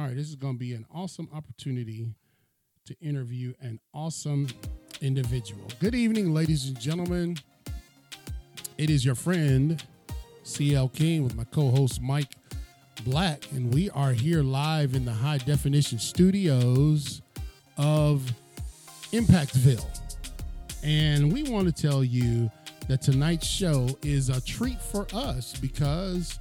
All right, this is going to be an awesome opportunity to interview an awesome individual. Good evening, ladies and gentlemen. It is your friend, CL King, with my co host, Mike Black, and we are here live in the high definition studios of Impactville. And we want to tell you that tonight's show is a treat for us because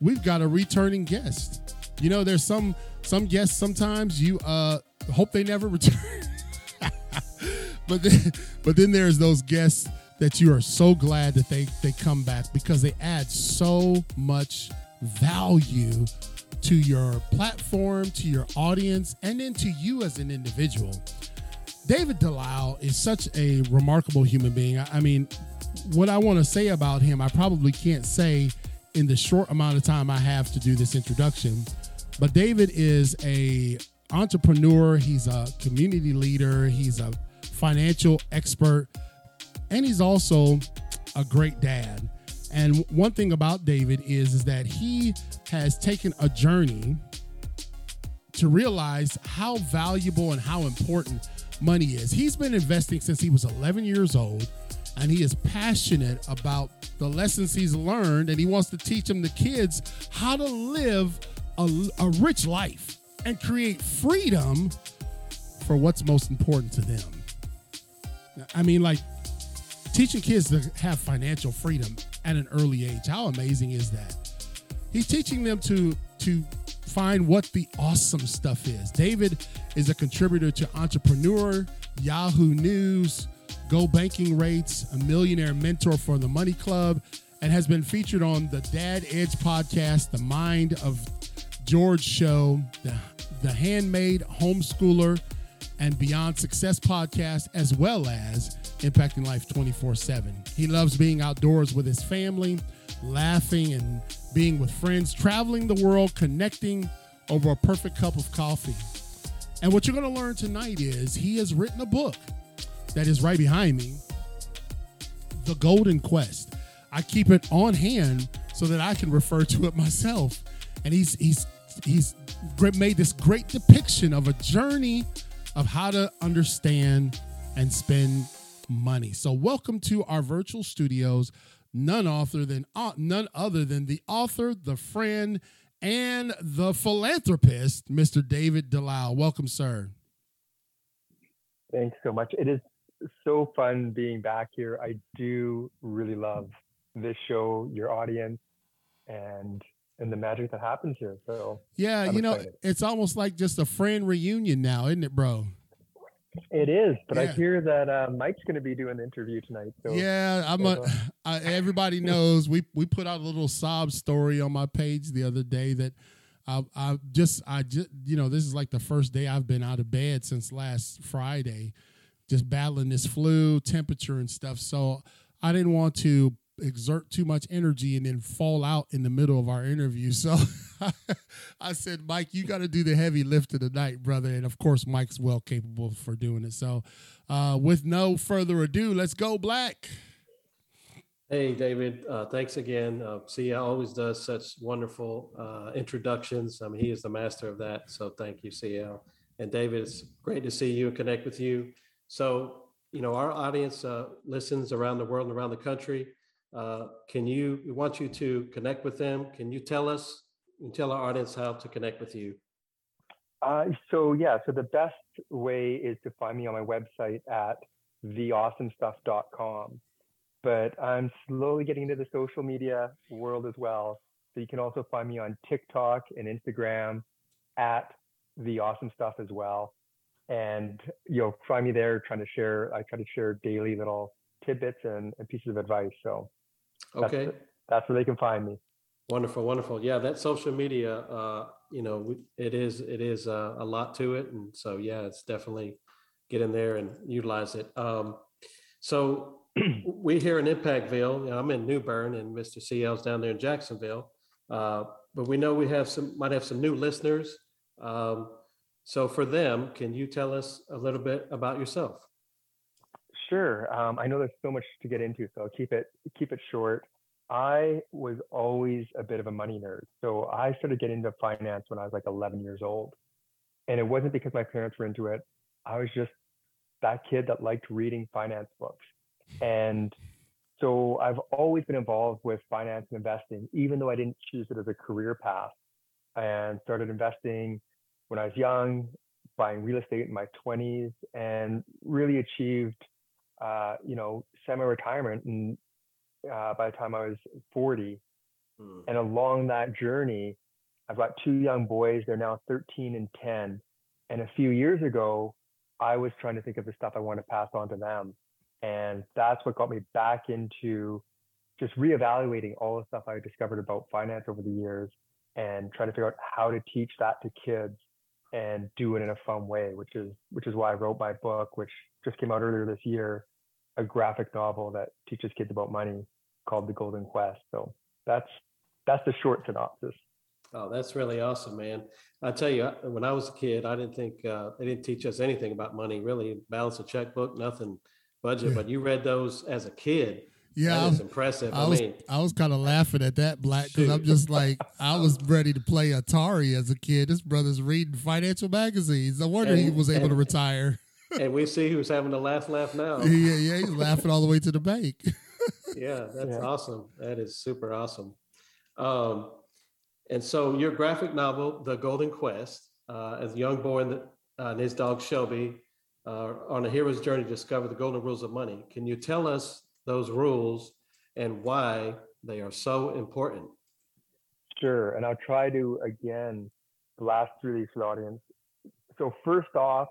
we've got a returning guest. You know, there's some some guests sometimes you uh hope they never return. but then, but then there's those guests that you are so glad that they they come back because they add so much value to your platform, to your audience, and then to you as an individual. David Delisle is such a remarkable human being. I, I mean, what I want to say about him, I probably can't say in the short amount of time I have to do this introduction. But David is a entrepreneur, he's a community leader, he's a financial expert, and he's also a great dad. And one thing about David is, is that he has taken a journey to realize how valuable and how important money is. He's been investing since he was 11 years old, and he is passionate about the lessons he's learned, and he wants to teach them the kids how to live a, a rich life and create freedom for what's most important to them. I mean, like teaching kids to have financial freedom at an early age. How amazing is that? He's teaching them to to find what the awesome stuff is. David is a contributor to Entrepreneur, Yahoo News, Go Banking Rates, a millionaire mentor for the Money Club, and has been featured on the Dad Edge podcast, The Mind of George Show, the, the Handmade Homeschooler, and Beyond Success podcast, as well as Impacting Life 24 7. He loves being outdoors with his family, laughing and being with friends, traveling the world, connecting over a perfect cup of coffee. And what you're going to learn tonight is he has written a book that is right behind me The Golden Quest. I keep it on hand so that I can refer to it myself. And he's he's he's made this great depiction of a journey of how to understand and spend money. So welcome to our virtual studios, none author than uh, none other than the author, the friend, and the philanthropist, Mr. David Delisle. Welcome, sir. Thanks so much. It is so fun being back here. I do really love this show, your audience, and and the magic that happens here. So yeah, I'm you know, excited. it's almost like just a friend reunion now, isn't it, bro? It is, but yeah. I hear that uh, Mike's going to be doing the interview tonight. So yeah, I'm. A, I, everybody knows we we put out a little sob story on my page the other day that I I just I just you know this is like the first day I've been out of bed since last Friday, just battling this flu, temperature and stuff. So I didn't want to exert too much energy and then fall out in the middle of our interview. So I said, Mike, you got to do the heavy lift of the night, brother. And of course, Mike's well capable for doing it. So uh, with no further ado, let's go, Black. Hey, David. Uh, thanks again. Uh, CL always does such wonderful uh, introductions. I mean, he is the master of that. So thank you, CL. And David, it's great to see you and connect with you. So, you know, our audience uh, listens around the world and around the country. Uh, can you, we want you to connect with them. Can you tell us, and tell our audience how to connect with you? Uh, so yeah, so the best way is to find me on my website at theawesomestuff.com. But I'm slowly getting into the social media world as well. So you can also find me on TikTok and Instagram at the awesome stuff as well. And you'll find me there trying to share I try to share daily little tidbits and, and pieces of advice. So Okay. That's, that's where they can find me. Wonderful, wonderful. Yeah, that social media, uh, you know, it is it is uh, a lot to it, and so yeah, it's definitely get in there and utilize it. Um, so we here in Impactville, you know, I'm in New Bern, and Mr. CL's down there in Jacksonville. Uh, but we know we have some might have some new listeners. Um, so for them, can you tell us a little bit about yourself? Sure. Um, I know there's so much to get into, so I'll keep it keep it short. I was always a bit of a money nerd. So I started getting into finance when I was like 11 years old. And it wasn't because my parents were into it. I was just that kid that liked reading finance books. And so I've always been involved with finance and investing, even though I didn't choose it as a career path. And started investing when I was young, buying real estate in my 20s, and really achieved, uh, you know, semi-retirement and uh, by the time I was 40. Mm. And along that journey, I've got two young boys. They're now 13 and 10. And a few years ago, I was trying to think of the stuff I want to pass on to them. And that's what got me back into just reevaluating all the stuff I discovered about finance over the years and trying to figure out how to teach that to kids and do it in a fun way, which is which is why I wrote my book, which just came out earlier this year, a graphic novel that teaches kids about money called The Golden Quest. So that's that's the short synopsis. Oh, that's really awesome, man. I tell you, when I was a kid, I didn't think uh, they didn't teach us anything about money, really. Balance a checkbook, nothing, budget. But you read those as a kid. Yeah, that is impressive. I, I was, mean, I was kind of laughing at that, Black, because I'm just like, I was ready to play Atari as a kid. This brother's reading financial magazines. No wonder and, he was able and, to retire. And we see who's having the last laugh now. Yeah, yeah, he's laughing all the way to the bank. yeah, that's yeah. awesome. That is super awesome. Um, and so your graphic novel, The Golden Quest, uh, as a young boy and, the, uh, and his dog Shelby uh, on a hero's journey to discover the golden rules of money. Can you tell us those rules and why they are so important? Sure. And I'll try to, again, blast through these for the audience. So, first off,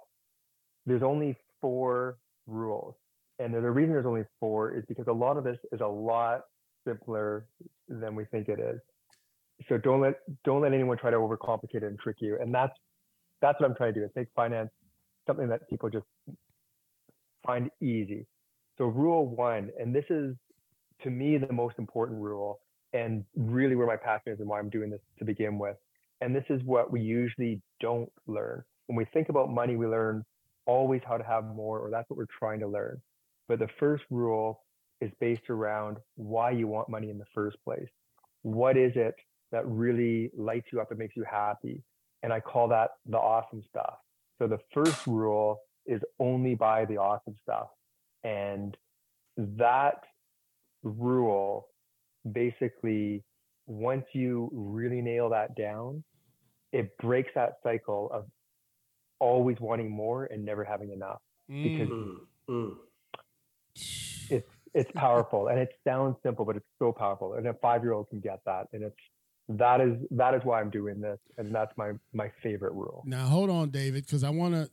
there's only four rules. And the reason there's only four is because a lot of this is a lot simpler than we think it is so don't let don't let anyone try to overcomplicate it and trick you. And that's that's what I'm trying to do is make finance something that people just find easy. So rule one, and this is to me the most important rule, and really where my passion is and why I'm doing this to begin with. And this is what we usually don't learn. When we think about money, we learn always how to have more, or that's what we're trying to learn. But the first rule is based around why you want money in the first place. What is it that really lights you up and makes you happy. And I call that the awesome stuff. So the first rule is only buy the awesome stuff. And that rule basically, once you really nail that down, it breaks that cycle of always wanting more and never having enough because mm, mm. it's it's powerful and it sounds simple but it's so powerful and a five year old can get that and it's that is that is why I'm doing this, and that's my my favorite rule. Now hold on, David, because I want to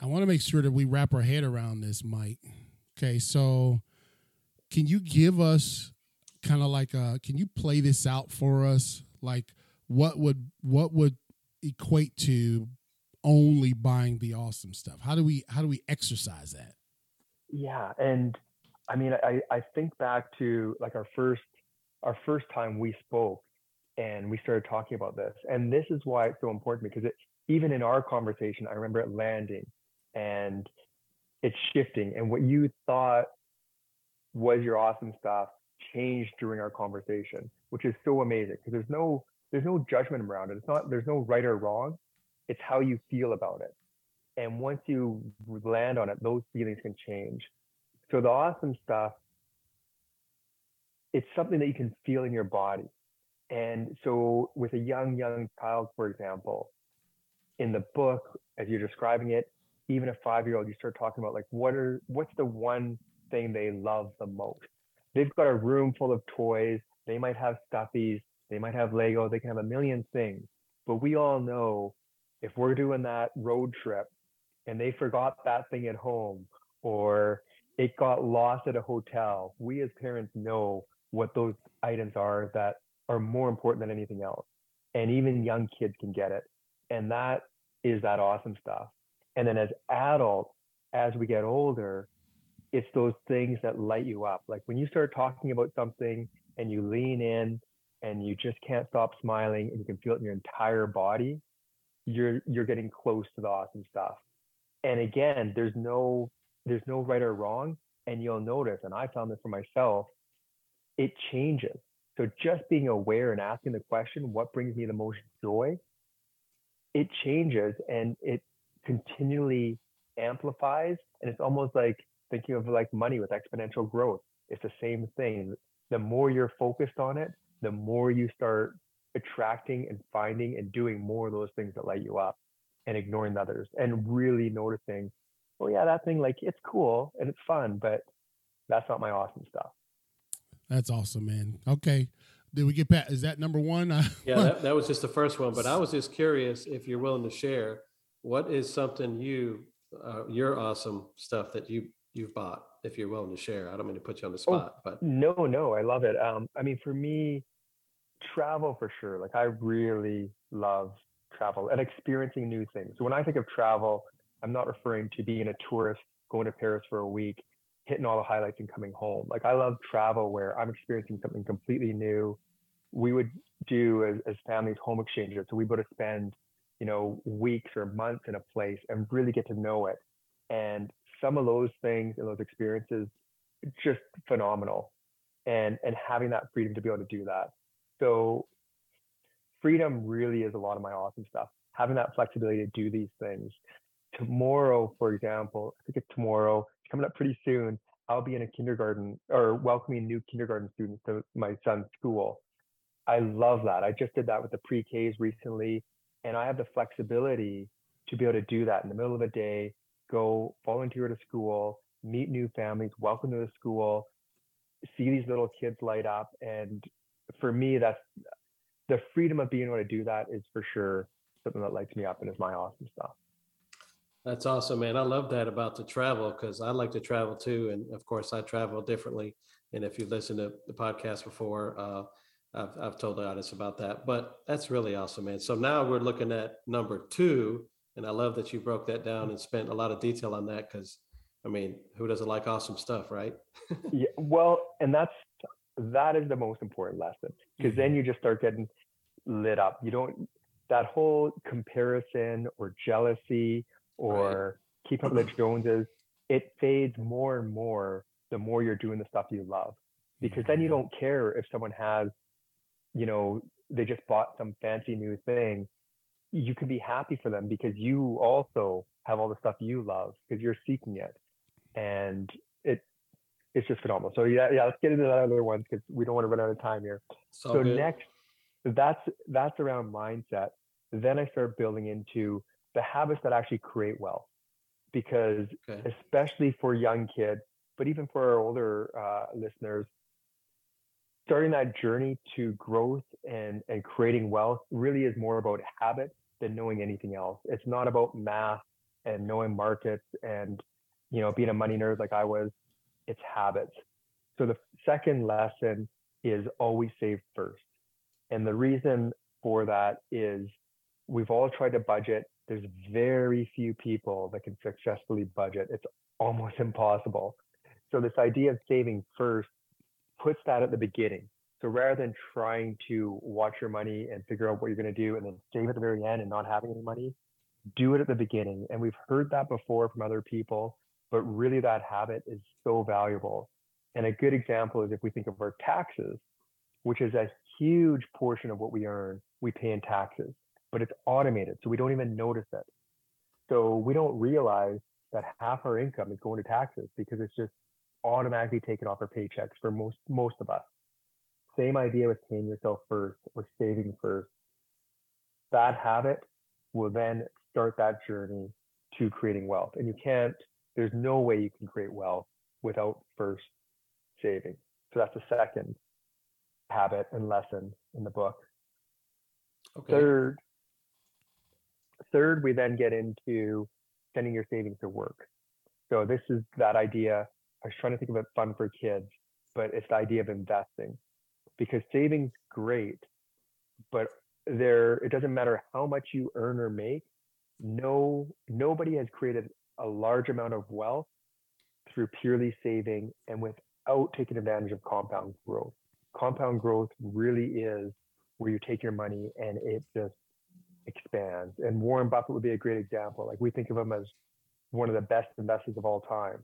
I want to make sure that we wrap our head around this, Mike. Okay, so can you give us kind of like a can you play this out for us? Like what would what would equate to only buying the awesome stuff? How do we how do we exercise that? Yeah, and I mean I I think back to like our first our first time we spoke and we started talking about this. And this is why it's so important because it, even in our conversation, I remember it landing and it's shifting. And what you thought was your awesome stuff changed during our conversation, which is so amazing because there's no there's no judgment around it. It's not there's no right or wrong. It's how you feel about it. And once you land on it, those feelings can change. So the awesome stuff it's something that you can feel in your body. And so with a young, young child, for example, in the book, as you're describing it, even a five-year-old, you start talking about like what are what's the one thing they love the most? They've got a room full of toys. They might have stuffies. They might have Lego. They can have a million things. But we all know if we're doing that road trip and they forgot that thing at home or it got lost at a hotel, we as parents know what those items are that are more important than anything else. And even young kids can get it. And that is that awesome stuff. And then as adults, as we get older, it's those things that light you up. Like when you start talking about something and you lean in and you just can't stop smiling and you can feel it in your entire body, you're you're getting close to the awesome stuff. And again, there's no there's no right or wrong. And you'll notice, and I found this for myself, it changes. So just being aware and asking the question, what brings me the most joy? It changes and it continually amplifies. And it's almost like thinking of like money with exponential growth. It's the same thing. The more you're focused on it, the more you start attracting and finding and doing more of those things that light you up and ignoring the others and really noticing, oh yeah, that thing like it's cool and it's fun, but that's not my awesome stuff. That's awesome, man. Okay. Did we get Pat? Is that number one? yeah, that, that was just the first one, but I was just curious if you're willing to share what is something you, uh, your awesome stuff that you you've bought, if you're willing to share. I don't mean to put you on the oh, spot, oh, but no, no, I love it. Um, I mean, for me, travel for sure. Like I really love travel and experiencing new things. So when I think of travel, I'm not referring to being a tourist going to Paris for a week hitting all the highlights and coming home. Like I love travel where I'm experiencing something completely new. We would do as, as families home exchanges. So we would spend, you know, weeks or months in a place and really get to know it. And some of those things and those experiences, just phenomenal. And and having that freedom to be able to do that. So freedom really is a lot of my awesome stuff. Having that flexibility to do these things. Tomorrow, for example, I think it's tomorrow, coming up pretty soon, I'll be in a kindergarten or welcoming new kindergarten students to my son's school. I love that. I just did that with the pre-Ks recently, and I have the flexibility to be able to do that in the middle of the day, go volunteer to school, meet new families, welcome to the school, see these little kids light up. And for me, that's the freedom of being able to do that is for sure something that lights me up and is my awesome stuff. That's awesome, man. I love that about the travel because I like to travel too. And of course, I travel differently. And if you've listened to the podcast before, uh, I've, I've told the audience about that. But that's really awesome, man. So now we're looking at number two. And I love that you broke that down and spent a lot of detail on that because, I mean, who doesn't like awesome stuff, right? yeah. Well, and that's that is the most important lesson because mm-hmm. then you just start getting lit up. You don't that whole comparison or jealousy or right. keep up with Joneses, it fades more and more the more you're doing the stuff you love. Because then you mm-hmm. don't care if someone has, you know, they just bought some fancy new thing. You can be happy for them because you also have all the stuff you love because you're seeking it. And it's just phenomenal. So yeah, yeah, let's get into that other one because we don't want to run out of time here. So, so next, that's that's around mindset. Then I start building into the habits that actually create wealth. Because okay. especially for young kids, but even for our older uh, listeners, starting that journey to growth and, and creating wealth really is more about habit than knowing anything else. It's not about math and knowing markets and you know being a money nerd like I was. It's habits. So the second lesson is always save first. And the reason for that is we've all tried to budget there's very few people that can successfully budget. It's almost impossible. So this idea of saving first puts that at the beginning. So rather than trying to watch your money and figure out what you're going to do and then save at the very end and not having any money, do it at the beginning. And we've heard that before from other people, but really that habit is so valuable. And a good example is if we think of our taxes, which is a huge portion of what we earn, we pay in taxes but it's automated. So we don't even notice it. So we don't realize that half our income is going to taxes because it's just automatically taken off our paychecks for most most of us. Same idea with paying yourself first or saving first. That habit will then start that journey to creating wealth. And you can't, there's no way you can create wealth without first saving. So that's the second habit and lesson in the book. Okay. Third Third, we then get into sending your savings to work. So this is that idea. I was trying to think of it fun for kids, but it's the idea of investing because savings great, but there it doesn't matter how much you earn or make. No, nobody has created a large amount of wealth through purely saving and without taking advantage of compound growth. Compound growth really is where you take your money and it just expands. And Warren Buffett would be a great example. Like we think of him as one of the best investors of all time.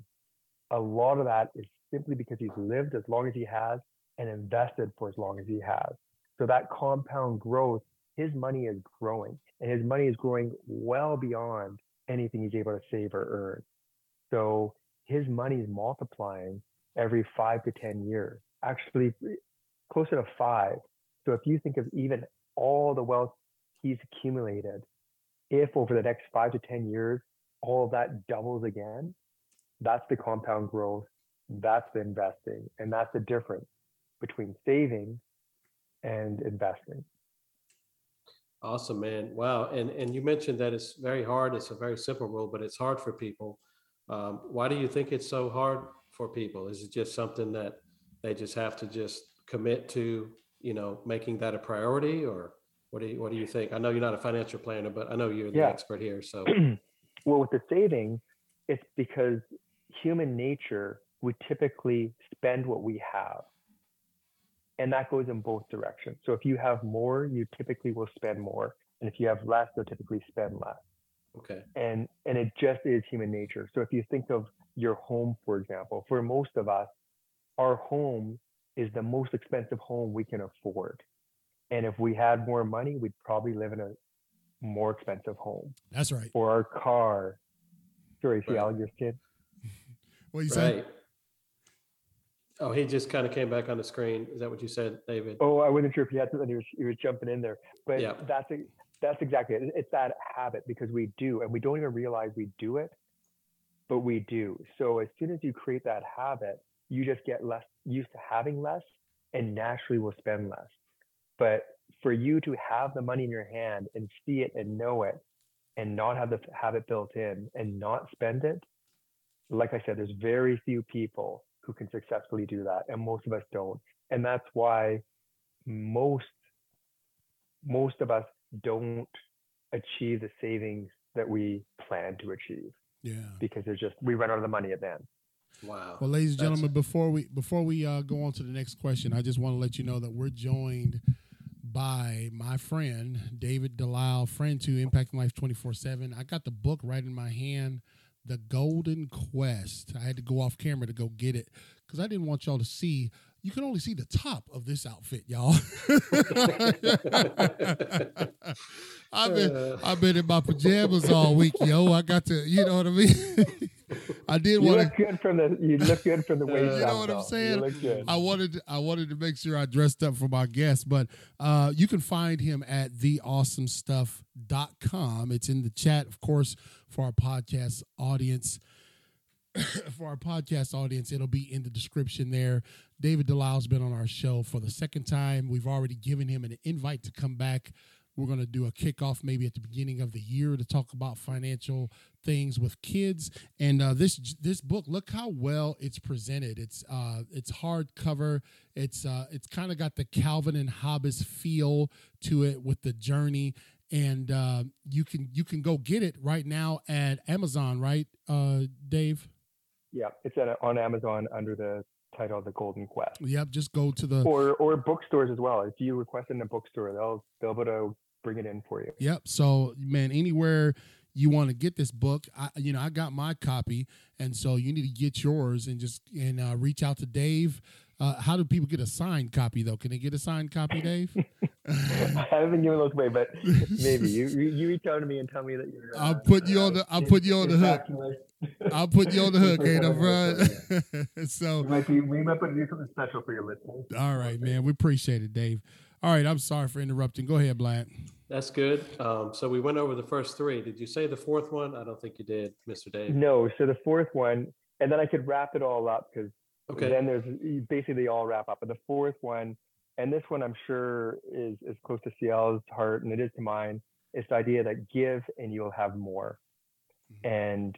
A lot of that is simply because he's lived as long as he has and invested for as long as he has. So that compound growth, his money is growing and his money is growing well beyond anything he's able to save or earn. So his money is multiplying every five to 10 years, actually closer to five. So if you think of even all the wealth he's accumulated, if over the next five to 10 years, all of that doubles again, that's the compound growth, that's the investing, and that's the difference between saving and investing. Awesome, man. Wow. And and you mentioned that it's very hard. It's a very simple rule, but it's hard for people. Um, why do you think it's so hard for people? Is it just something that they just have to just commit to, you know, making that a priority, or what do you what do you think? I know you're not a financial planner, but I know you're the Yeah. expert here. So well, with the saving, it's because human nature we typically spend what we have. And that goes in both directions. So if you have more, you typically will spend more. And if you have less, you'll typically spend less. okay, And and it just is human nature. So if you think of your home, for example, for most of us, our home is the most expensive home we can afford. And if we had more money, we'd probably live in a more expensive home That's right. or our car. Sorry, see Right. Alex just did. What you say? right. Oh, he just kind of came back on the screen. Is that what you said, David? Oh, I wasn't sure if he had something he was, he was jumping in there, but Yeah. that's that's exactly it. It's that habit because we do, and we don't even realize we do it, but we do. So as soon as you create that habit, you just get less used to having less, and naturally will spend less. But for you to have the money in your hand and see it and know it, and not have the habit built in and not spend it, like I said, there's very few people who can successfully do that, and most of us don't. And that's why most most of us don't achieve the savings that we plan to achieve Yeah. because there's just we run out of the money at the end. Wow. Well, ladies and That's- gentlemen, before we before we uh, go on to the next question, I just want to let you know that we're joined by my friend David Delisle, friend to Impacting Life twenty four seven. I got the book right in my hand, The Golden Quest. I had to go off camera to go get it because I didn't want y'all to see. You can only see the top of this outfit, y'all. I've been Uh, I've been in my pajamas all week, yo. I got to, you know what I mean. I did want to look good from the you look good from the Uh, waist You know what I'm saying? You look good. I wanted to, I wanted to make sure I dressed up for my guest, but uh, you can find him at theawesomestuff.com. It's in the chat, of course, for our podcast audience. for our podcast audience, it'll be in the description there. David Delisle's been on our show for the second time. We've already given him an invite to come back. We're going to do a kickoff maybe at the beginning of the year to talk about financial things with kids. And uh, this this book, look how well it's presented. It's uh, it's hardcover. It's uh, it's kind of got the Calvin and Hobbes feel to it with the journey. And uh, you can you can go get it right now at Amazon, right, uh, Dave? yeah, it's at, on Amazon under the title The Golden Quest. Yep. Just go to the Or or bookstores as well. If you request it in a bookstore, they'll they'll be able to bring it in for you. Yep. So, man, anywhere you want to get this book, I, you know, I got my copy, and so you need to get yours and just and uh, reach out to Dave. Uh, how do people get a signed copy though? Can they get a signed copy, Dave? I haven't given those away, but maybe you you reach out to me and tell me that you're. I'll uh, put you on the- I'll put you on the hook. I'll put you on the hook, Put ain't I, on the hook, bro? so, We might be we might do something special for your listeners. all right, man, we appreciate it, Dave. All right, I'm sorry for interrupting. Go ahead, Black. That's good. Um, so we went over the first three. Did you say the fourth one? I don't think you did, Mr. Dave. No, so the fourth one, and then I could wrap it all up because Okay. then there's basically they all wrap up. But the fourth one, and this one I'm sure is is close to CL's heart, and it is to mine. It's the idea that give and you'll have more. And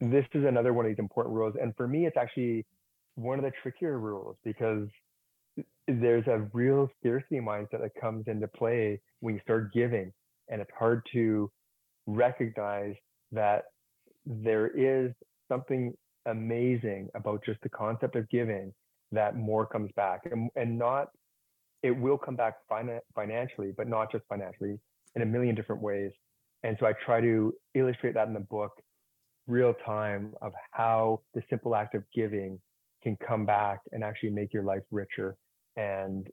this is another one of these important rules. And for me, it's actually one of the trickier rules because there's a real scarcity mindset that comes into play when you start giving. And it's hard to recognize that there is something amazing about just the concept of giving that more comes back and, and not it will come back finan- financially but not just financially in a million different ways and so i try to illustrate that in the book real time of how the simple act of giving can come back and actually make your life richer. And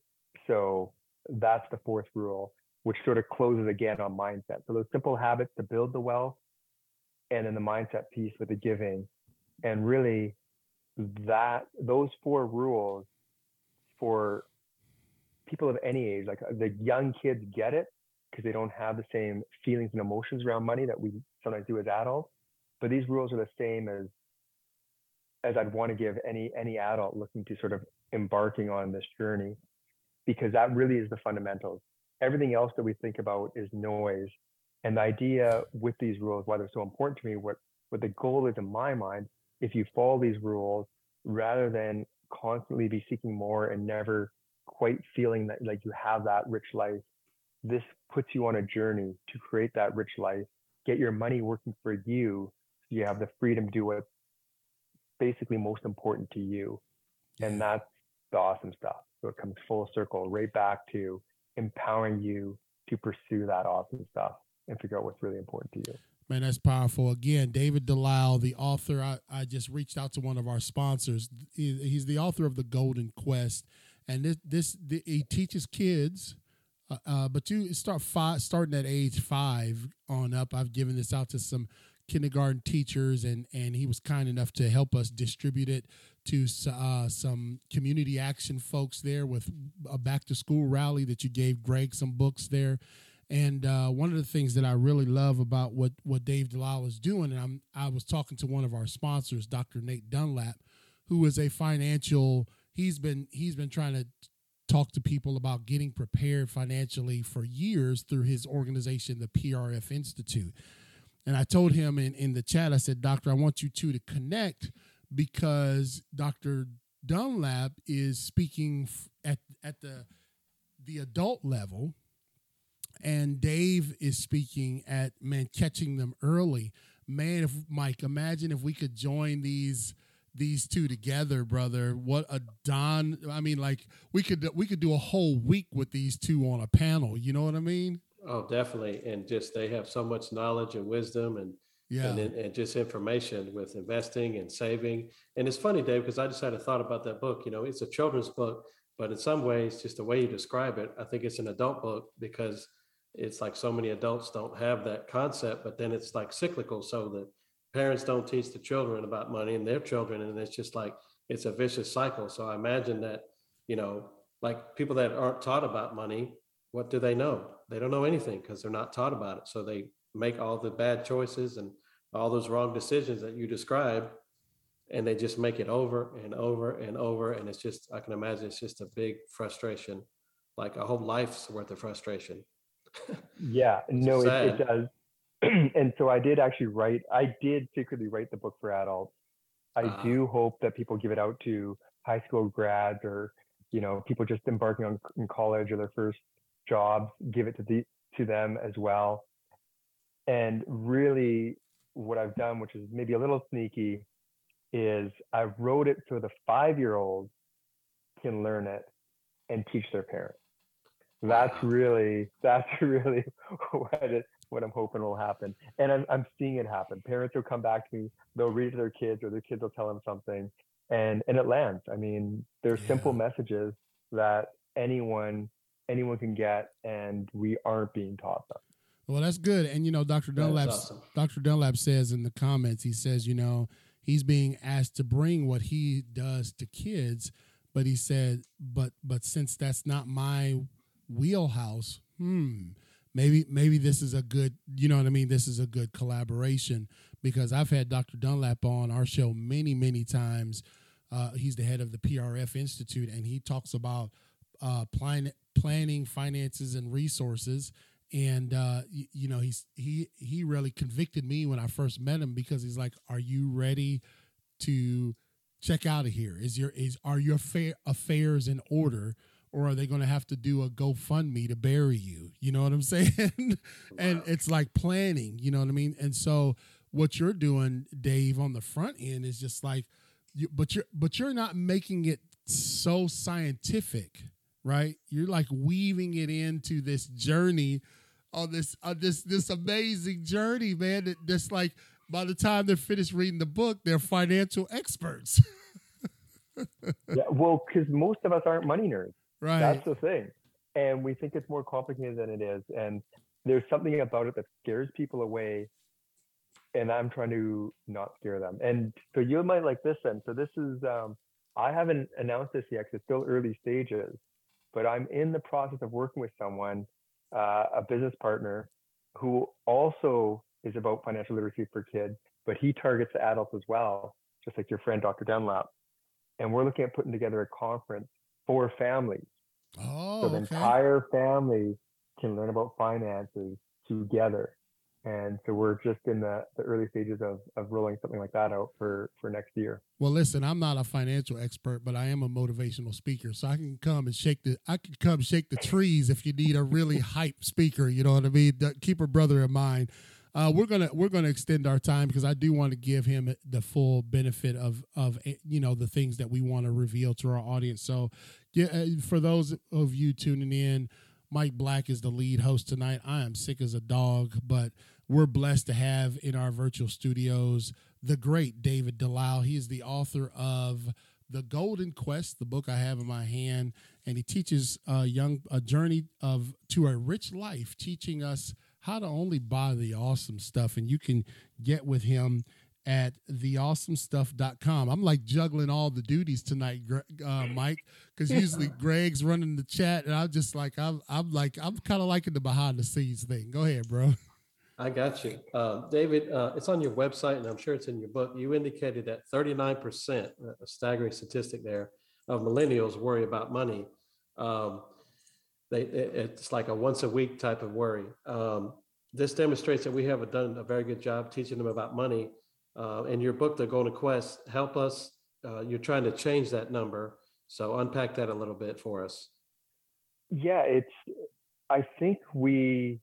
so that's the fourth rule, which sort of closes again on mindset. So those simple habits to build the wealth and then the mindset piece with the giving. And really that those four rules for people of any age, like the young kids get it because they don't have the same feelings and emotions around money that we sometimes do as adults. But these rules are the same as as I'd want to give any any adult looking to sort of embarking on this journey, because that really is the fundamentals. Everything else that we think about is noise. And the idea with these rules, why they're so important to me, what what the goal is in my mind, if you follow these rules, rather than constantly be seeking more and never quite feeling that like you have that rich life, this puts you on a journey to create that rich life, get your money working for you. So you have the freedom to do what's basically most important to you. And that's the awesome stuff. So it comes full circle right back to empowering you to pursue that awesome stuff and figure out what's really important to you. Man, that's powerful. Again, David Delisle, the author. I, I just reached out to one of our sponsors. He, he's the author of the Golden Quest, and this this the, he teaches kids. Uh, uh, but you start five, starting at age five on up. I've given this out to some kindergarten teachers, and and he was kind enough to help us distribute it to uh, some community action folks there with a back to school rally that you gave Greg some books there. And uh, one of the things that I really love about what what Dave Delisle is doing, and I'm I was talking to one of our sponsors, Dr. Nate Dunlap, who is a financial. He's been he's been trying to talk to people about getting prepared financially for years through his organization, the PRF Institute. And I told him in, in the chat, I said, Doctor, I want you two to connect because Dr. Dunlap is speaking at, at the the adult level and Dave is speaking at man catching them early. Man, if Mike, imagine if we could join these these two together, brother. What a don! I mean, like we could we could do a whole week with these two on a panel. You know what I mean? Oh, definitely. And just they have so much knowledge and wisdom and yeah, and, and just information with investing and saving. And it's funny, Dave, because I just had a thought about that book. You know, it's a children's book, but in some ways, just the way you describe it, I think it's an adult book because it's like so many adults don't have that concept, but then it's like cyclical. So that parents don't teach the children about money and their children, and it's just like it's a vicious cycle. So I imagine that, you know, like people that aren't taught about money, what do they know? They don't know anything because they're not taught about it. So they make all the bad choices and all those wrong decisions that you described and they just make it over and over and over and it's just i can imagine it's just a big frustration like a whole life's worth of frustration yeah, no, it, it, does. and so I did actually write, I did secretly write the book for adults. I uh, do hope that people give it out to high school grads or, you know, people just embarking on in college or their first jobs, give it to the, to them as well. And really what I've done, which is maybe a little sneaky, is I wrote it so the five year olds can learn it and teach their parents that's really that's really what it, what I'm hoping will happen. And I'm I'm seeing it happen. Parents will come back to me, they'll read to their kids, or their kids will tell them something, and and it lands. I mean, there's yeah. simple messages that anyone anyone can get, and we aren't being taught them. Well, that's good. And you know, Dr. Dunlap, awesome. Dr. Dunlap says in the comments, he says, you know, he's being asked to bring what he does to kids, but he said, but but since that's not my wheelhouse, hmm, maybe maybe this is a good, you know what I mean? This is a good collaboration because I've had Dr. Dunlap on our show many many times. Uh, he's the head of the PRF Institute, and he talks about uh, plan, planning, finances, and resources. And uh, you, you know, he's he he really convicted me when I first met him because he's like, "Are you ready to check out of here? Is your is are your affairs in order?" or are they going to have to do a GoFundMe to bury you? You know what I'm saying? and it's like planning, you know what I mean? And so what you're doing, Dave, on the front end is just like, you, but you're but you're not making it so scientific, right? You're like weaving it into this journey on this on this this amazing journey, man. That just like by the time they're finished reading the book, they're financial experts. yeah, well, because most of us aren't money nerds. Right. That's the thing. And we think it's more complicated than it is. And there's something about it that scares people away. And I'm trying to not scare them. And so you might like this then. So this is um, I haven't announced this yet because it's still early stages, but I'm in the process of working with someone, uh, a business partner, who also is about financial literacy for kids, but he targets adults as well, just like your friend Dr. Dunlap. And we're looking at putting together a conference for families. Oh, so the okay. entire family can learn about finances together and so we're just in the, the early stages of, of rolling something like that out for for next year Well, listen, I'm not a financial expert, but I am a motivational speaker, so I can come and shake the I can come shake the trees if you need a really hype speaker. You know what I mean? Keep a brother in mind. Uh, we're gonna we're gonna extend our time because I do want to give him the full benefit of of you know the things that we want to reveal to our audience. So, yeah, uh, for those of you tuning in, Mike Black is the lead host tonight. I am sick as a dog, but we're blessed to have in our virtual studios the great David Delisle. He is the author of The Golden Quest, the book I have in my hand, and he teaches a young a journey of to a rich life, teaching us how to only buy the awesome stuff. And you can get with him at theawesomestuff.com. I'm like juggling all the duties tonight, uh, Mike, because usually Greg's running the chat, and I'm just like I'm I'm like I'm kind of liking the behind the scenes thing. Go ahead, bro. I got you. Uh, David, uh, it's on your website, and I'm sure it's in your book. You indicated that 39%, a staggering statistic there, of millennials worry about money. Um, they, it's like a once a week type of worry. Um, this demonstrates that we have done a very good job teaching them about money. Uh, in your book, The Golden Quest, help us. Uh, you're trying to change that number. So unpack that a little bit for us. Yeah, it's, I think we,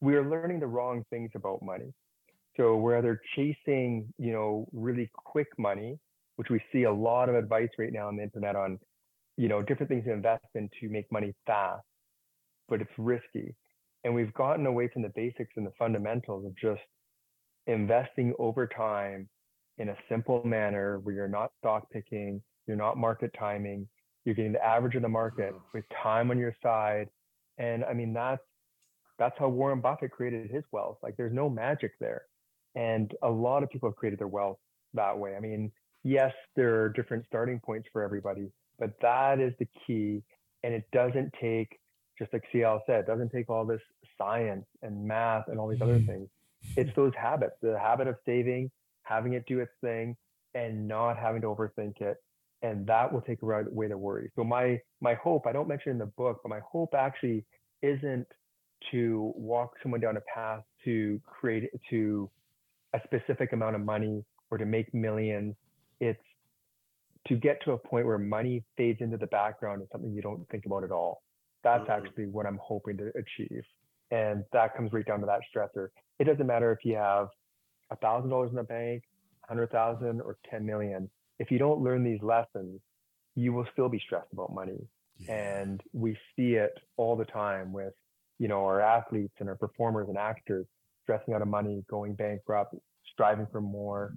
we are learning the wrong things about money. So we're either chasing, you know, really quick money, which we see a lot of advice right now on the internet on, you know, different things to invest in to make money fast, but it's risky. And we've gotten away from the basics and the fundamentals of just investing over time in a simple manner where you're not stock picking, you're not market timing, you're getting the average of the market with time on your side. And I mean, that's that's how Warren Buffett created his wealth. Like there's no magic there. And a lot of people have created their wealth that way. I mean, yes, there are different starting points for everybody, but that is the key. And it doesn't take, just like CL said, it doesn't take all this science and math and all these other mm-hmm. things. It's those habits, the habit of saving, having it do its thing, and not having to overthink it. And that will take away the worry. So my my hope, I don't mention in the book, but my hope actually isn't to walk someone down a path to create to a specific amount of money or to make millions. It's to get to a point where money fades into the background and something you don't think about at all. That's mm-hmm. actually what I'm hoping to achieve. And that comes right down to that stressor. It doesn't matter if you have a thousand dollars in the bank, hundred thousand or 10 million. If you don't learn these lessons, you will still be stressed about money. Yeah. And we see it all the time with you know, our athletes and our performers and actors stressing out of money, going bankrupt, striving for more.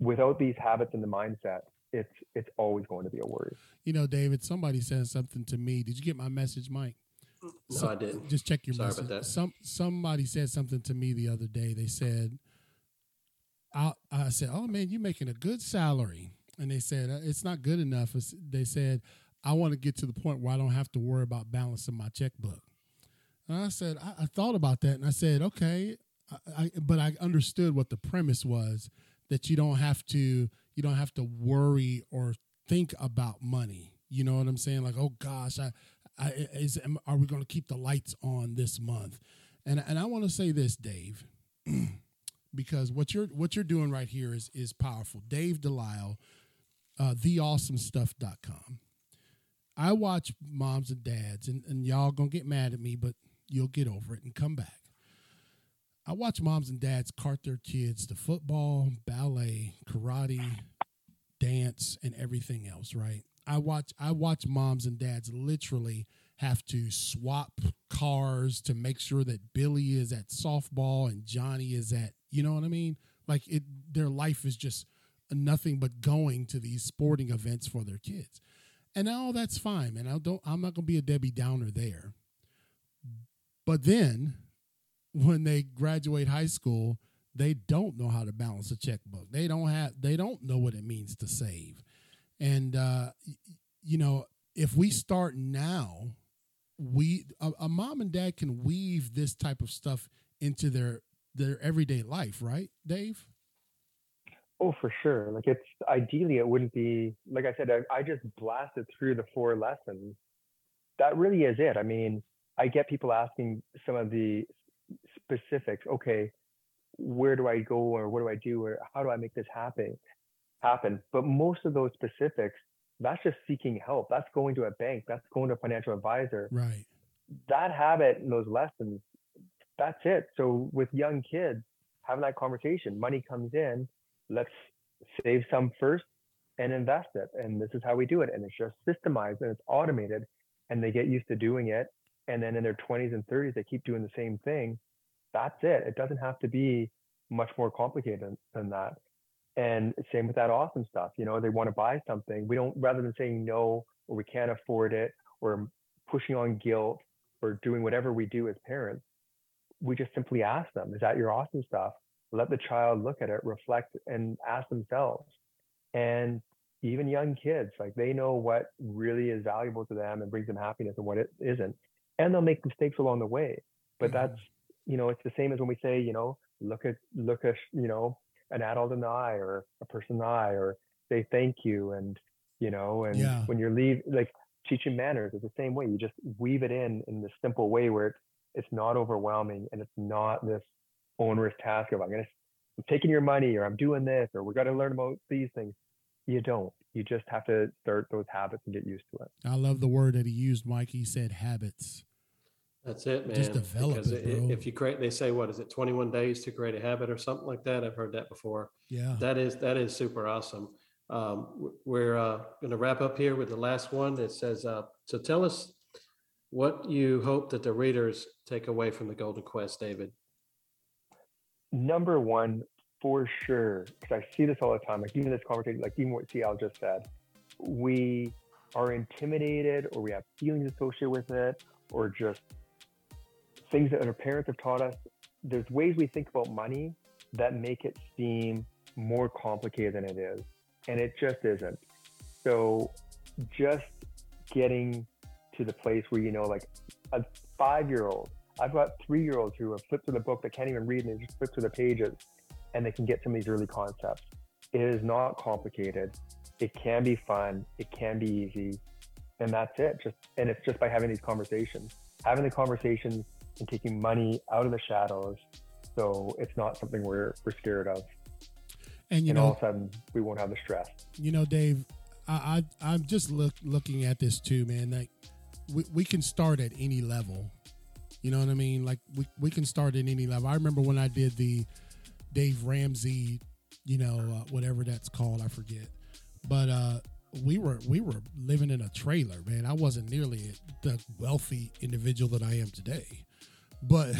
Without these habits and the mindset, it's it's always going to be a worry. You know, David, somebody said something to me. Did you get my message, Mike? No, so, I didn't. Just check your Sorry message. About that. Some somebody said something to me the other day. They said, I, I said, "Oh man, you're making a good salary," and they said uh, it's not good enough. They said, "I want to get to the point where I don't have to worry about balancing my checkbook." And I said, I, I thought about that and I said, okay, I, I, but I understood what the premise was that you don't have to you don't have to worry or think about money. You know what I'm saying? Like, oh gosh, I, I is are we going to keep the lights on this month? And and I want to say this, Dave, because what you're what you're doing right here is is powerful. Dave Delisle, uh, theawesomestuff.com. I watch moms and dads, and, and y'all gonna get mad at me, but you'll get over it and come back. I watch moms and dads cart their kids to football, ballet, karate, dance, and everything else, right? I watch I watch moms and dads literally have to swap cars to make sure that Billy is at softball and Johnny is at, you know what I mean? Like it their life is just nothing but going to these sporting events for their kids. And all that's fine, man. I don't I'm not gonna be a Debbie Downer there. But then when they graduate high school, they don't know how to balance a checkbook. They don't have they don't know what it means to save. And uh you know, if we start now, we a, a mom and dad can weave this type of stuff into their their everyday life, right, Dave? Oh, for sure. Like it's ideally, it wouldn't be like I said. I, I just blasted through the four lessons. That really is it. I mean, I get people asking some of the specifics. Okay, where do I go, or what do I do, or how do I make this happen? Happen. But most of those specifics, that's just seeking help. That's going to a bank. That's going to a financial advisor. Right. That habit and those lessons, that's it. So with young kids, having that conversation, money comes in let's save some first and invest it. And this is how we do it. And it's just systemized and it's automated and they get used to doing it. And then in their 20s and 30s, they keep doing the same thing. That's it. It doesn't have to be much more complicated than that. And same with that awesome stuff. You know, they want to buy something. We don't, rather than saying no, or we can't afford it, or pushing on guilt, or doing whatever we do as parents, we just simply ask them, is that your awesome stuff? let the child look at it, reflect, and ask themselves. And even young kids, like they know what really is valuable to them and brings them happiness and what it isn't. And they'll make mistakes along the way. But mm-hmm. that's, you know, it's the same as when we say, you know, look at, look at, you know, an adult in the eye or a person in the eye or say thank you. And, you know, and yeah. when you're leave, like teaching manners is the same way. You just weave it in in this simple way where it's, it's not overwhelming and it's not this onerous task of I'm gonna I'm taking your money or I'm doing this or we got to learn about these things. You don't. You just have to start those habits and get used to it. I love the word that he used, Mike. He said habits. That's it, man. Just develop because it, bro. If you create, they say, what is it, 21 days to create a habit or something like that? I've heard that before. Yeah. That is, that is super awesome. Um, we're uh, going to wrap up here with the last one. It says, uh, so tell us what you hope that the readers take away from the Golden Quest, David number one for sure, because I see this all the time, like even this conversation, like even what CL just said, we are intimidated or we have feelings associated with it or just things that our parents have taught us. There's ways we think about money that make it seem more complicated than it is. And it just isn't. So just getting to the place where, you know, like a five year old I've got three year olds who have flipped through the book that can't even read and they just flip through the pages and they can get some of these early concepts. It is not complicated. It can be fun. It can be easy. And that's it. Just and it's just by having these conversations. Having the conversations and taking money out of the shadows so it's not something we're we're scared of. And you and know all of a sudden we won't have the stress. You know, Dave, I, I I'm just look looking at this too, man. Like we, we can start at any level you know what I mean? Like we, we can start at any level. I remember when I did the Dave Ramsey, you know, uh, whatever that's called, I forget. But uh, we were we were living in a trailer, man. I wasn't nearly the wealthy individual that I am today. But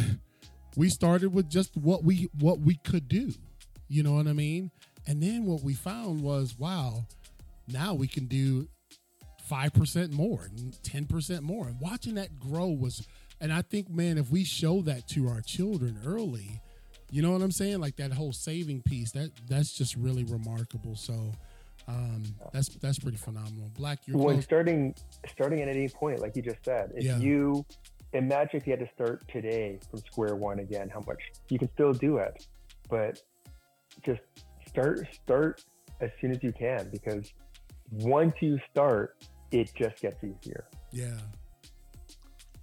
we started with just what we what we could do. You know what I mean? And then what we found was, wow, now we can do 5% more, 10% more. And watching that grow was and I think, man, if we show that to our children early, you know what I'm saying? Like that whole saving piece, that that's just really remarkable. So um, that's that's pretty phenomenal. Black, you're when close. starting starting at any point, like you just said, if yeah. you imagine if you had to start today from square one again, how much you can still do it, but just start start as soon as you can because once you start, it just gets easier. Yeah,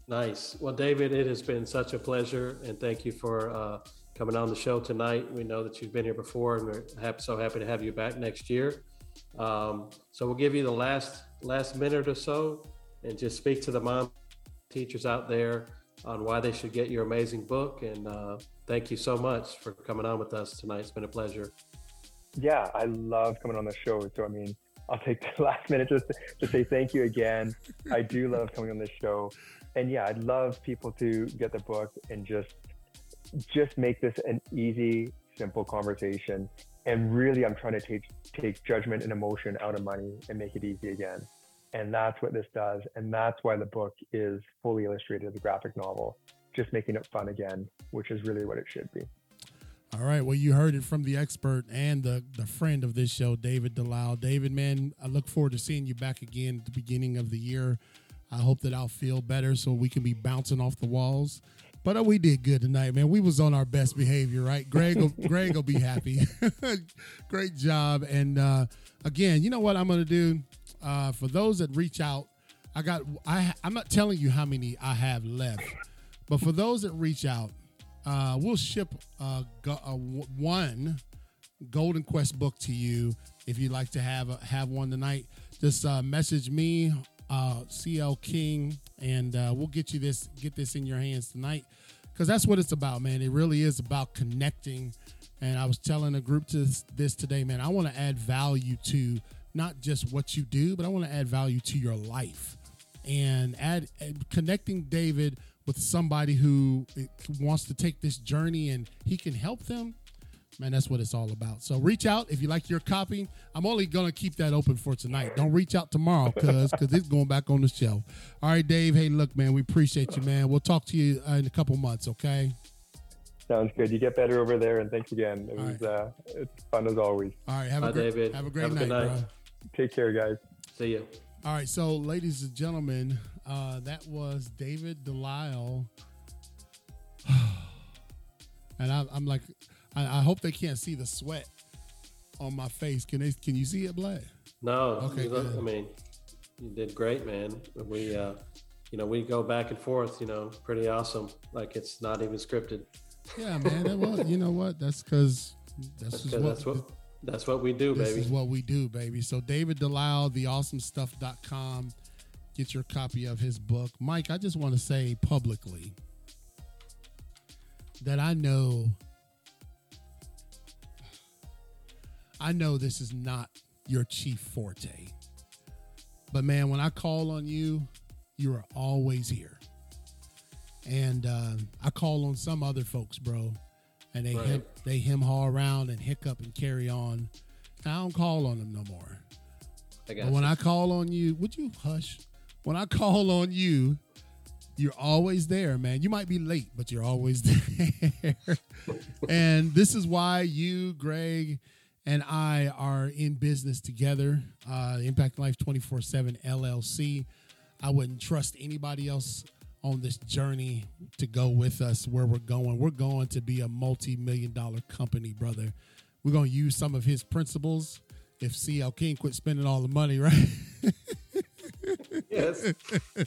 Nice. Well, David, it has been such a pleasure, and thank you for uh, coming on the show tonight. We know that you've been here before, and we're happy, so happy to have you back next year. Um, so we'll give you the last last minute or so, and just speak to the mom teachers out there on why they should get your amazing book. And uh, thank you so much for coming on with us tonight. It's been a pleasure. Yeah, I love coming on the show. So I mean, I'll take the last minute just to, say thank you again. I do love coming on this show and yeah, I'd love people to get the book and just just make this an easy, simple conversation. And really, I'm trying to take take judgment and emotion out of money and make it easy again. And that's what this does. And that's why the book is fully illustrated as a graphic novel, just making it fun again, which is really what it should be. All right. Well, you heard it from the expert and the, the friend of this show, David Delisle. David, man, I look forward to seeing you back again at the beginning of the year. I hope that I'll feel better so we can be bouncing off the walls. But uh, we did good tonight, man. We was on our best behavior, right? Greg, will, Greg will be happy. Great job. And uh, again, you know what I'm going to do? Uh, for those that reach out, I got. I I'm not telling you how many I have left, but for those that reach out, uh, we'll ship uh, one Golden Quest book to you if you'd like to have a, have one tonight. Just uh, message me, uh, CL King, and uh, we'll get you this get this in your hands tonight because that's what it's about, man. It really is about connecting. And I was telling a group to this today, man. I want to add value to not just what you do, but I want to add value to your life and add, add connecting David with somebody who wants to take this journey and he can help them, man, that's what it's all about. So reach out if you like your copy. I'm only gonna keep that open for tonight. Don't reach out tomorrow, cause cause it's going back on the shelf. All right, Dave. Hey, look, man, we appreciate you, man. We'll talk to you uh, in a couple months, okay? Sounds good. You get better over there, and thanks again. It was right. uh, it's fun as always. All right, have Bye, a great, David. Have a great have night, night. Bro. Take care, guys. See you. All right, so ladies and gentlemen, uh, that was David Delisle. and I, am like, I, I, hope they can't see the sweat on my face. Can they? Can you see it, Black? No. Okay. Look, I mean, you did great, man. We, uh, you know, we go back and forth. You know, pretty awesome. Like it's not even scripted. Yeah, man. That was, you know what? That's because that's, that's, what, that's what that's what we do, this baby. This is what we do, baby. So David Delisle, theawesomestuff.com. Get your copy of his book. Mike, I just want to say publicly that I know I know this is not your chief forte. But man, when I call on you, you are always here. And uh, I call on some other folks, bro, and they right. hem, they hem haw around and hiccup and carry on. I don't call on them no more. but when you. I call on you, would you hush? When I call on you, you're always there, man. You might be late, but you're always there. and this is why you, Greg, and I are in business together. Uh, Impact Life 24 7 LLC. I wouldn't trust anybody else on this journey to go with us where we're going. We're going to be a multi million dollar company, brother. We're going to use some of his principles if CL King quit spending all the money, right? yes.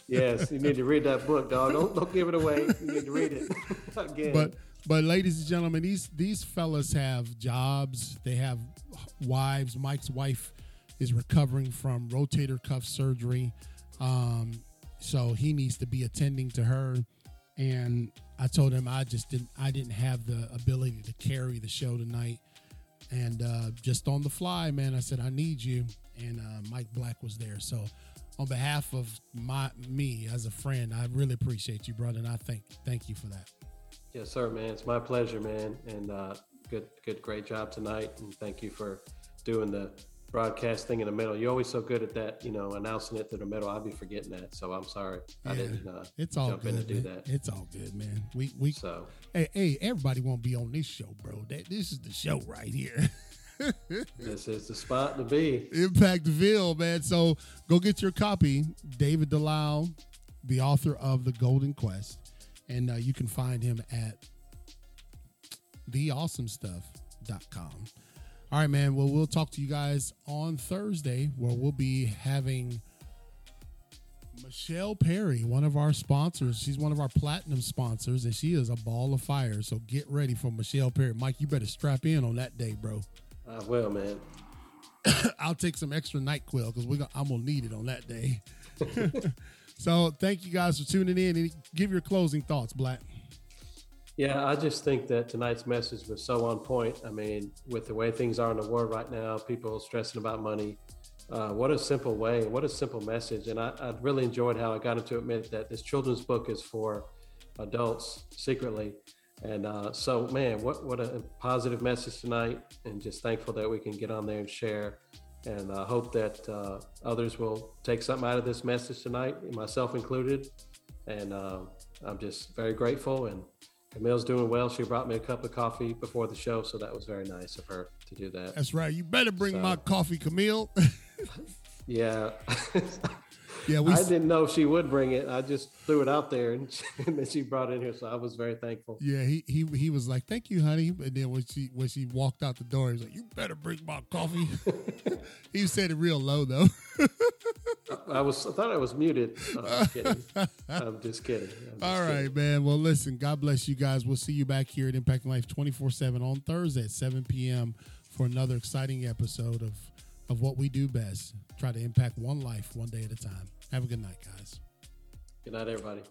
Yes. You need to read that book, dog. Don't, don't give it away. You need to read it again. But but ladies and gentlemen, these these fellas have jobs. They have wives. Mike's wife is recovering from rotator cuff surgery. Um, so he needs to be attending to her. And I told him I just didn't I didn't have the ability to carry the show tonight. And uh, just on the fly, man, I said I need you. And uh, Mike Black was there. So on behalf of my me as a friend, I really appreciate you, brother, and I thank thank you for that. Yes, sir, man. It's my pleasure, man. And uh, good, good, great job tonight. And thank you for doing the broadcast thing in the middle. You're always so good at that, you know, announcing it to the middle. I'll be forgetting that, so I'm sorry. Yeah, I didn't. Uh, it's all jump good. In to do that. It's all good, man. We we so hey hey everybody won't be on this show, bro. That this is the show right here. this is the spot to be. Impactville, man. So go get your copy. David Delisle, the author of The Golden Quest, and uh, you can find him at theawesomestuff.com. All right, man. Well, we'll talk to you guys on Thursday where we'll be having Michelle Perry, one of our sponsors. She's one of our platinum sponsors, and she is a ball of fire. So get ready for Michelle Perry. Mike, you better strap in on that day, bro. I will, man. I'll take some extra NyQuil because we're gonna, I'm gonna need it on that day. so thank you guys for tuning in and give your closing thoughts, Black. Yeah, I just think that tonight's message was so on point. I mean, with the way things are in the world right now, people stressing about money. Uh, what a simple way, what a simple message. And I, I really enjoyed how I got him to admit that this children's book is for adults secretly. And uh, so, man, what what a positive message tonight, and just thankful that we can get on there and share. And I hope that uh, others will take something out of this message tonight, myself included. And uh, I'm just very grateful. And Camille's doing well. She brought me a cup of coffee before the show, so that was very nice of her to do that. That's right. You better bring so, my coffee, Camille. yeah. Yeah, we, I didn't know she would bring it. I just threw it out there, and, she, and, then she brought it in here, so I was very thankful. Yeah, he he he was like, "Thank you, honey." And then when she when she walked out the door, he was like, "You better bring my coffee." he said it real low though. I was I thought I was muted. I'm kidding. I'm just kidding. I'm just All right, kidding. man. Well, listen. God bless you guys. We'll see you back here at Impacting Life 24 seven on Thursday at 7 p.m. for another exciting episode of of what we do best. Try to impact one life one day at a time. Have a good night, guys. Good night, everybody.